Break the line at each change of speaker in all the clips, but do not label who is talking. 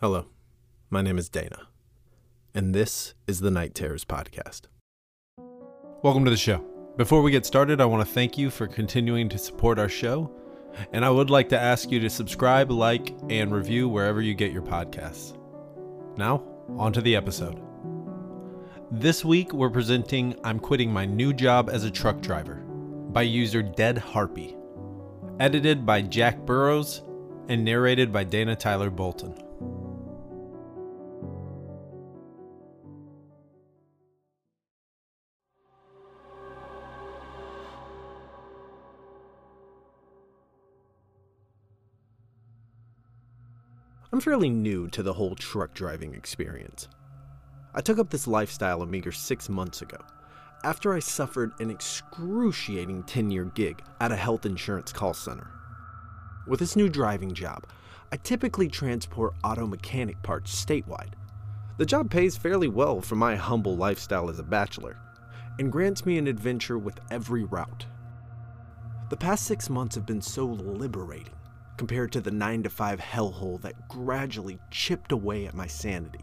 Hello, my name is Dana, and this is the Night Terrors Podcast. Welcome to the show. Before we get started, I want to thank you for continuing to support our show, and I would like to ask you to subscribe, like, and review wherever you get your podcasts. Now, on to the episode. This week, we're presenting I'm Quitting My New Job as a Truck Driver by user Dead Harpy, edited by Jack Burrows, and narrated by Dana Tyler Bolton. I'm fairly new to the whole truck driving experience. I took up this lifestyle a meager six months ago, after I suffered an excruciating 10 year gig at a health insurance call center. With this new driving job, I typically transport auto mechanic parts statewide. The job pays fairly well for my humble lifestyle as a bachelor, and grants me an adventure with every route. The past six months have been so liberating compared to the 9 to 5 hellhole that gradually chipped away at my sanity.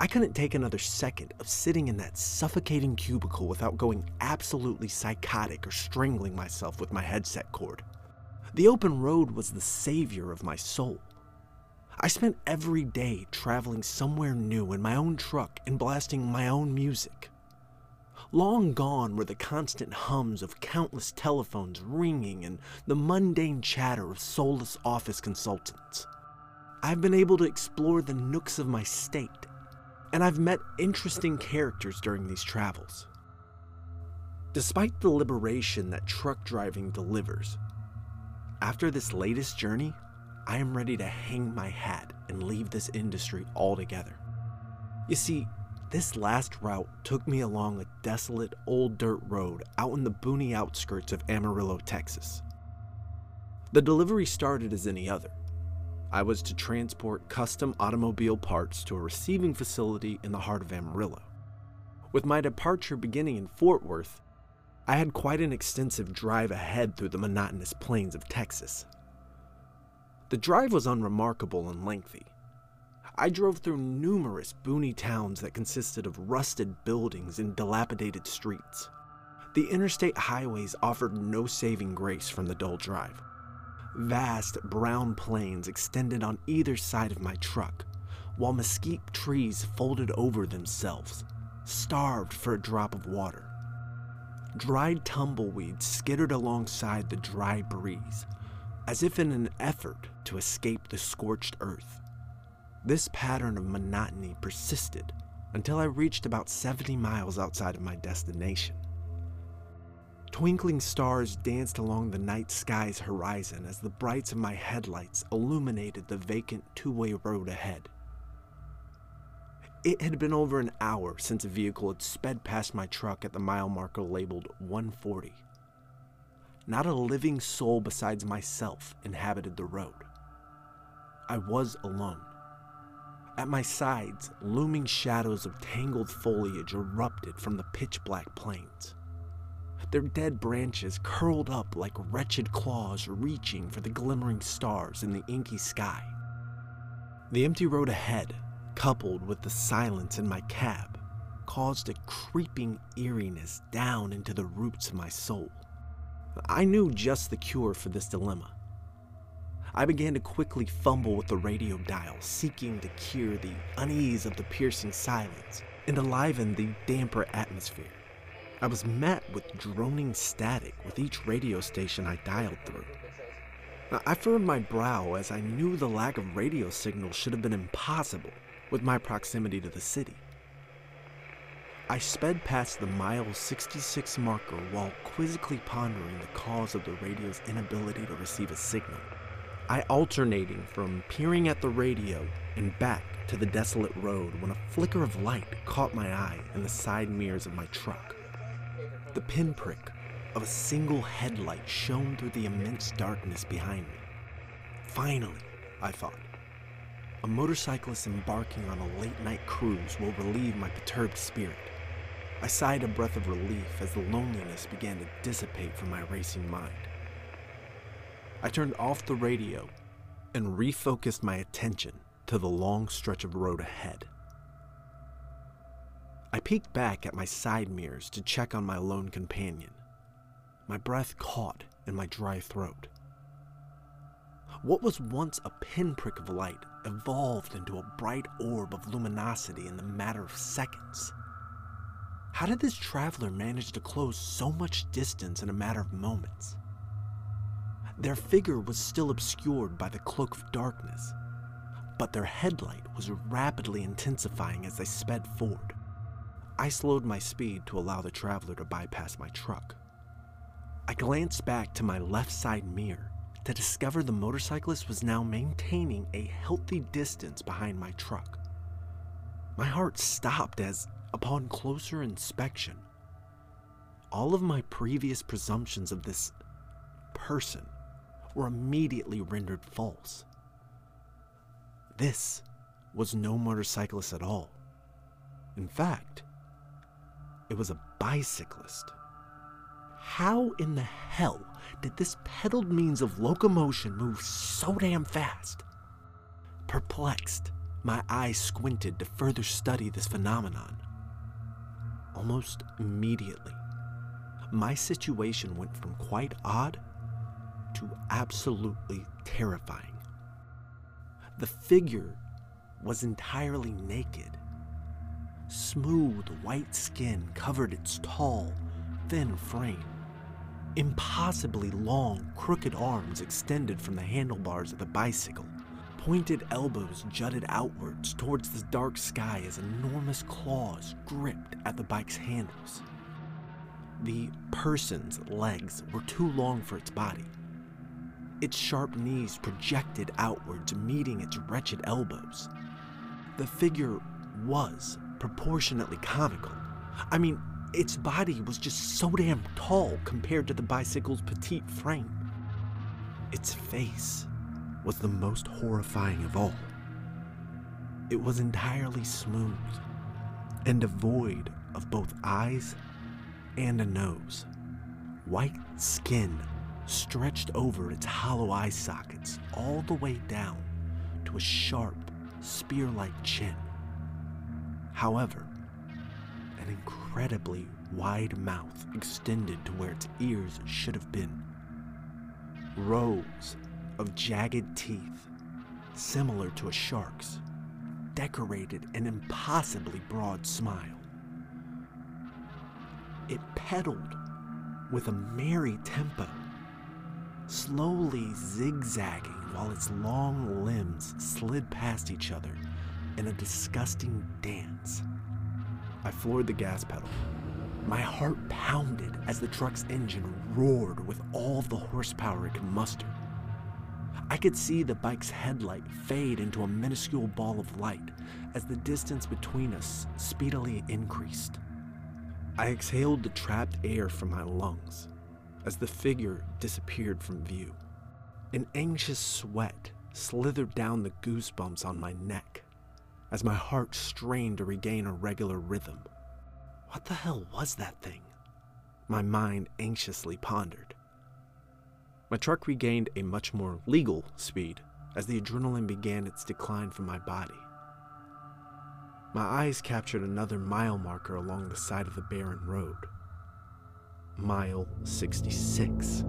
I couldn't take another second of sitting in that suffocating cubicle without going absolutely psychotic or strangling myself with my headset cord. The open road was the savior of my soul. I spent every day traveling somewhere new in my own truck and blasting my own music. Long gone were the constant hums of countless telephones ringing and the mundane chatter of soulless office consultants. I've been able to explore the nooks of my state, and I've met interesting characters during these travels. Despite the liberation that truck driving delivers, after this latest journey, I am ready to hang my hat and leave this industry altogether. You see, this last route took me along a desolate old dirt road out in the boony outskirts of Amarillo, Texas. The delivery started as any other. I was to transport custom automobile parts to a receiving facility in the heart of Amarillo. With my departure beginning in Fort Worth, I had quite an extensive drive ahead through the monotonous plains of Texas. The drive was unremarkable and lengthy. I drove through numerous boony towns that consisted of rusted buildings and dilapidated streets. The interstate highways offered no saving grace from the dull drive. Vast brown plains extended on either side of my truck, while mesquite trees folded over themselves, starved for a drop of water. Dried tumbleweeds skittered alongside the dry breeze, as if in an effort to escape the scorched earth. This pattern of monotony persisted until I reached about 70 miles outside of my destination. Twinkling stars danced along the night sky's horizon as the brights of my headlights illuminated the vacant two way road ahead. It had been over an hour since a vehicle had sped past my truck at the mile marker labeled 140. Not a living soul besides myself inhabited the road. I was alone. At my sides, looming shadows of tangled foliage erupted from the pitch black plains. Their dead branches curled up like wretched claws reaching for the glimmering stars in the inky sky. The empty road ahead, coupled with the silence in my cab, caused a creeping eeriness down into the roots of my soul. I knew just the cure for this dilemma. I began to quickly fumble with the radio dial, seeking to cure the unease of the piercing silence and enliven the damper atmosphere. I was met with droning static with each radio station I dialed through. I furrowed my brow as I knew the lack of radio signal should have been impossible with my proximity to the city. I sped past the mile 66 marker while quizzically pondering the cause of the radio's inability to receive a signal. I alternating from peering at the radio and back to the desolate road when a flicker of light caught my eye in the side mirrors of my truck. The pinprick of a single headlight shone through the immense darkness behind me. Finally, I thought, a motorcyclist embarking on a late night cruise will relieve my perturbed spirit. I sighed a breath of relief as the loneliness began to dissipate from my racing mind. I turned off the radio and refocused my attention to the long stretch of road ahead. I peeked back at my side mirrors to check on my lone companion, my breath caught in my dry throat. What was once a pinprick of light evolved into a bright orb of luminosity in the matter of seconds. How did this traveler manage to close so much distance in a matter of moments? Their figure was still obscured by the cloak of darkness, but their headlight was rapidly intensifying as they sped forward. I slowed my speed to allow the traveler to bypass my truck. I glanced back to my left side mirror to discover the motorcyclist was now maintaining a healthy distance behind my truck. My heart stopped as, upon closer inspection, all of my previous presumptions of this person were immediately rendered false. This was no motorcyclist at all. In fact, it was a bicyclist. How in the hell did this pedaled means of locomotion move so damn fast? Perplexed, my eyes squinted to further study this phenomenon. Almost immediately, my situation went from quite odd to absolutely terrifying. The figure was entirely naked. Smooth white skin covered its tall, thin frame. Impossibly long, crooked arms extended from the handlebars of the bicycle. Pointed elbows jutted outwards towards the dark sky as enormous claws gripped at the bike's handles. The person's legs were too long for its body, its sharp knees projected outwards, meeting its wretched elbows. The figure was proportionately comical. I mean, its body was just so damn tall compared to the bicycle's petite frame. Its face was the most horrifying of all. It was entirely smooth and devoid of both eyes and a nose. White skin stretched over its hollow eye sockets all the way down to a sharp, spear like chin. However, an incredibly wide mouth extended to where its ears should have been. Rows of jagged teeth, similar to a shark's, decorated an impossibly broad smile. It pedaled with a merry tempo slowly zigzagging while its long limbs slid past each other in a disgusting dance. I floored the gas pedal. My heart pounded as the truck's engine roared with all the horsepower it could muster. I could see the bike's headlight fade into a minuscule ball of light as the distance between us speedily increased. I exhaled the trapped air from my lungs as the figure disappeared from view. An anxious sweat slithered down the goosebumps on my neck as my heart strained to regain a regular rhythm. What the hell was that thing? My mind anxiously pondered. My truck regained a much more legal speed as the adrenaline began its decline from my body. My eyes captured another mile marker along the side of the barren road mile 66.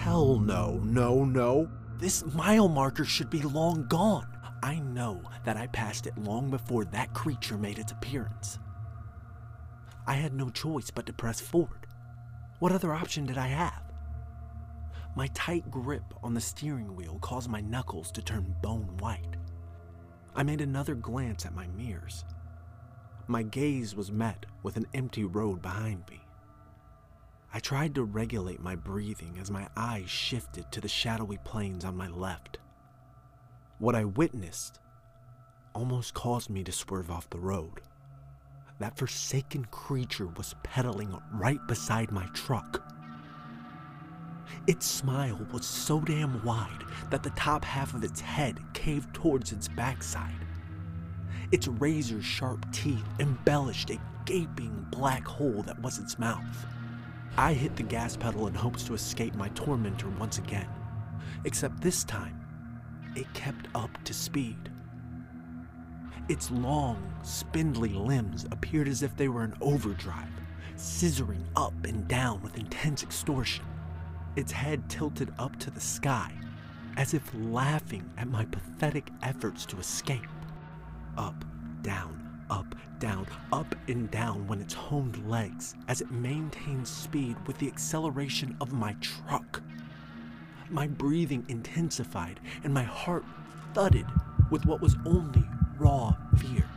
Hell no, no, no. This mile marker should be long gone. I know that I passed it long before that creature made its appearance. I had no choice but to press forward. What other option did I have? My tight grip on the steering wheel caused my knuckles to turn bone white. I made another glance at my mirrors. My gaze was met with an empty road behind me. I tried to regulate my breathing as my eyes shifted to the shadowy plains on my left. What I witnessed almost caused me to swerve off the road. That forsaken creature was pedaling right beside my truck. Its smile was so damn wide that the top half of its head caved towards its backside. Its razor sharp teeth embellished a gaping black hole that was its mouth. I hit the gas pedal in hopes to escape my tormentor once again. Except this time, it kept up to speed. Its long, spindly limbs appeared as if they were in overdrive, scissoring up and down with intense extortion. Its head tilted up to the sky, as if laughing at my pathetic efforts to escape. Up, down, up, down, up and down went its honed legs as it maintained speed with the acceleration of my truck. My breathing intensified and my heart thudded with what was only raw fear.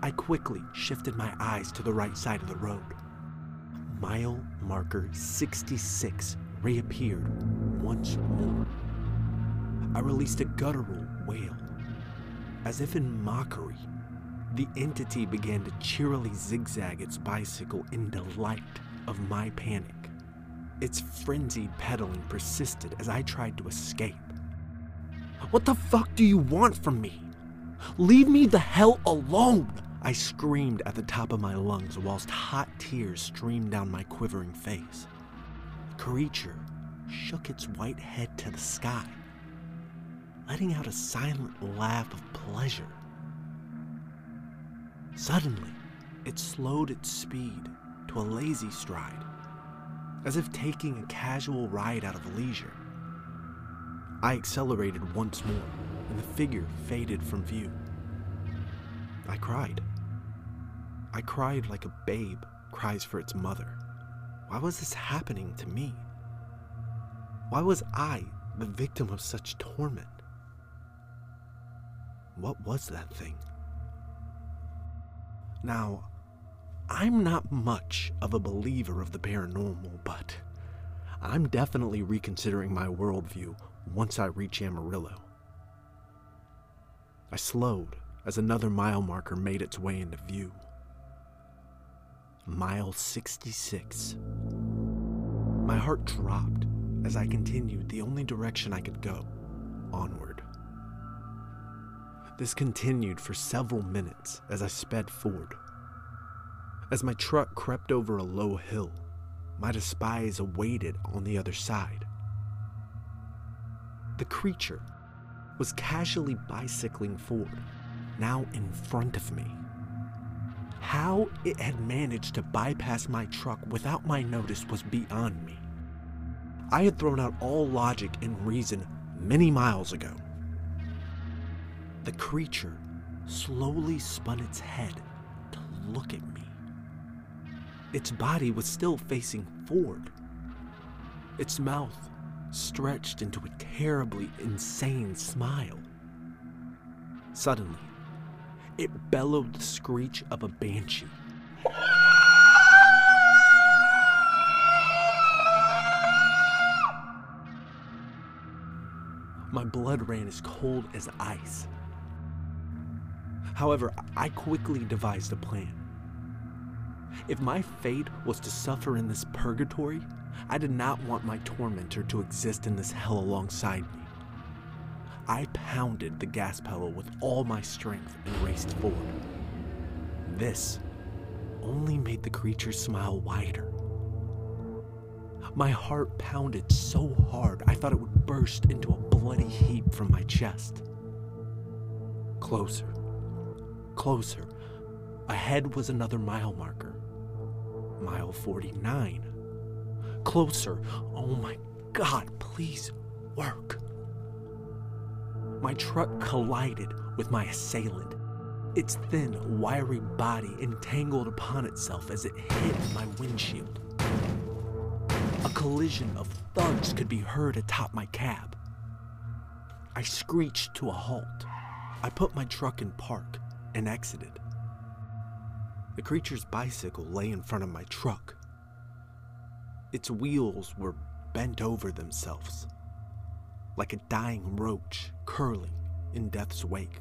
I quickly shifted my eyes to the right side of the road. Mile marker 66 reappeared once more. I released a guttural wail. As if in mockery, the entity began to cheerily zigzag its bicycle in delight of my panic. Its frenzied pedaling persisted as I tried to escape. What the fuck do you want from me? Leave me the hell alone! I screamed at the top of my lungs whilst hot tears streamed down my quivering face. The creature shook its white head to the sky, letting out a silent laugh of pleasure. Suddenly, it slowed its speed to a lazy stride, as if taking a casual ride out of leisure. I accelerated once more, and the figure faded from view. I cried. I cried like a babe cries for its mother. Why was this happening to me? Why was I the victim of such torment? What was that thing? Now, I'm not much of a believer of the paranormal, but I'm definitely reconsidering my worldview once I reach Amarillo. I slowed as another mile marker made its way into view. Mile 66. My heart dropped as I continued the only direction I could go onward. This continued for several minutes as I sped forward. As my truck crept over a low hill, my despise awaited on the other side. The creature was casually bicycling forward, now in front of me. How it had managed to bypass my truck without my notice was beyond me. I had thrown out all logic and reason many miles ago. The creature slowly spun its head to look at me. Its body was still facing forward. Its mouth stretched into a terribly insane smile. Suddenly, it bellowed the screech of a banshee. My blood ran as cold as ice. However, I quickly devised a plan. If my fate was to suffer in this purgatory, I did not want my tormentor to exist in this hell alongside me. I pounded the gas pedal with all my strength and raced forward. This only made the creature smile wider. My heart pounded so hard I thought it would burst into a bloody heap from my chest. Closer, closer. Ahead was another mile marker. Mile 49. Closer. Oh my god, please work. My truck collided with my assailant. Its thin, wiry body entangled upon itself as it hit my windshield. A collision of thuds could be heard atop my cab. I screeched to a halt. I put my truck in park and exited. The creature's bicycle lay in front of my truck. Its wheels were bent over themselves, like a dying roach curling in death's wake.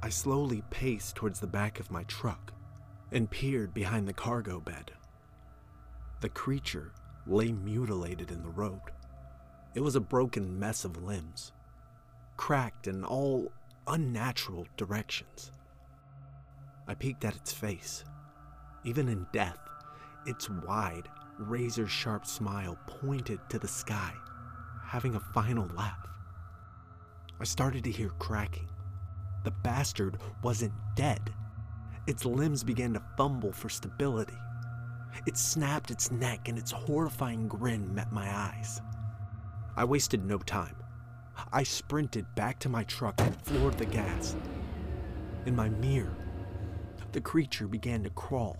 I slowly paced towards the back of my truck and peered behind the cargo bed. The creature lay mutilated in the road. It was a broken mess of limbs, cracked and all unnatural directions. I peeked at its face. Even in death, its wide, razor sharp smile pointed to the sky, having a final laugh. I started to hear cracking. The bastard wasn't dead. Its limbs began to fumble for stability. It snapped its neck and its horrifying grin met my eyes. I wasted no time. I sprinted back to my truck and floored the gas. In my mirror, the creature began to crawl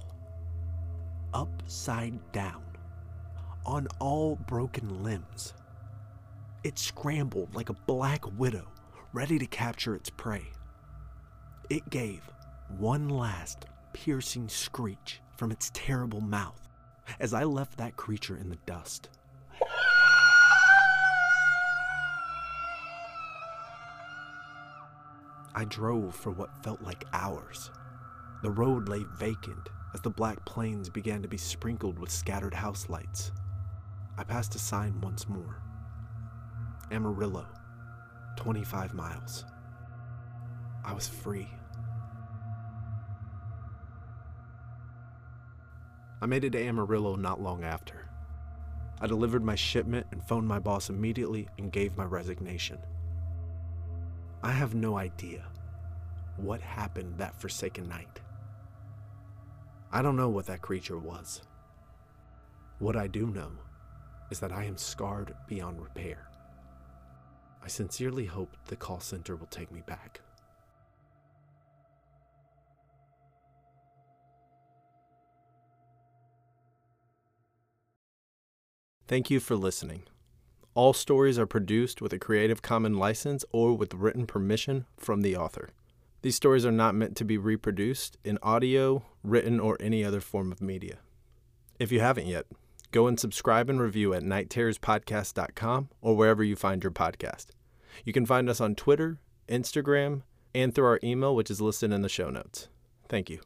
upside down on all broken limbs. It scrambled like a black widow, ready to capture its prey. It gave one last piercing screech from its terrible mouth as I left that creature in the dust. I drove for what felt like hours. The road lay vacant as the black plains began to be sprinkled with scattered house lights. I passed a sign once more Amarillo, 25 miles. I was free. I made it to Amarillo not long after. I delivered my shipment and phoned my boss immediately and gave my resignation. I have no idea what happened that forsaken night. I don't know what that creature was. What I do know is that I am scarred beyond repair. I sincerely hope the call center will take me back. Thank you for listening. All stories are produced with a Creative Commons license or with written permission from the author. These stories are not meant to be reproduced in audio, written, or any other form of media. If you haven't yet, go and subscribe and review at nightterrorspodcast.com or wherever you find your podcast. You can find us on Twitter, Instagram, and through our email, which is listed in the show notes. Thank you.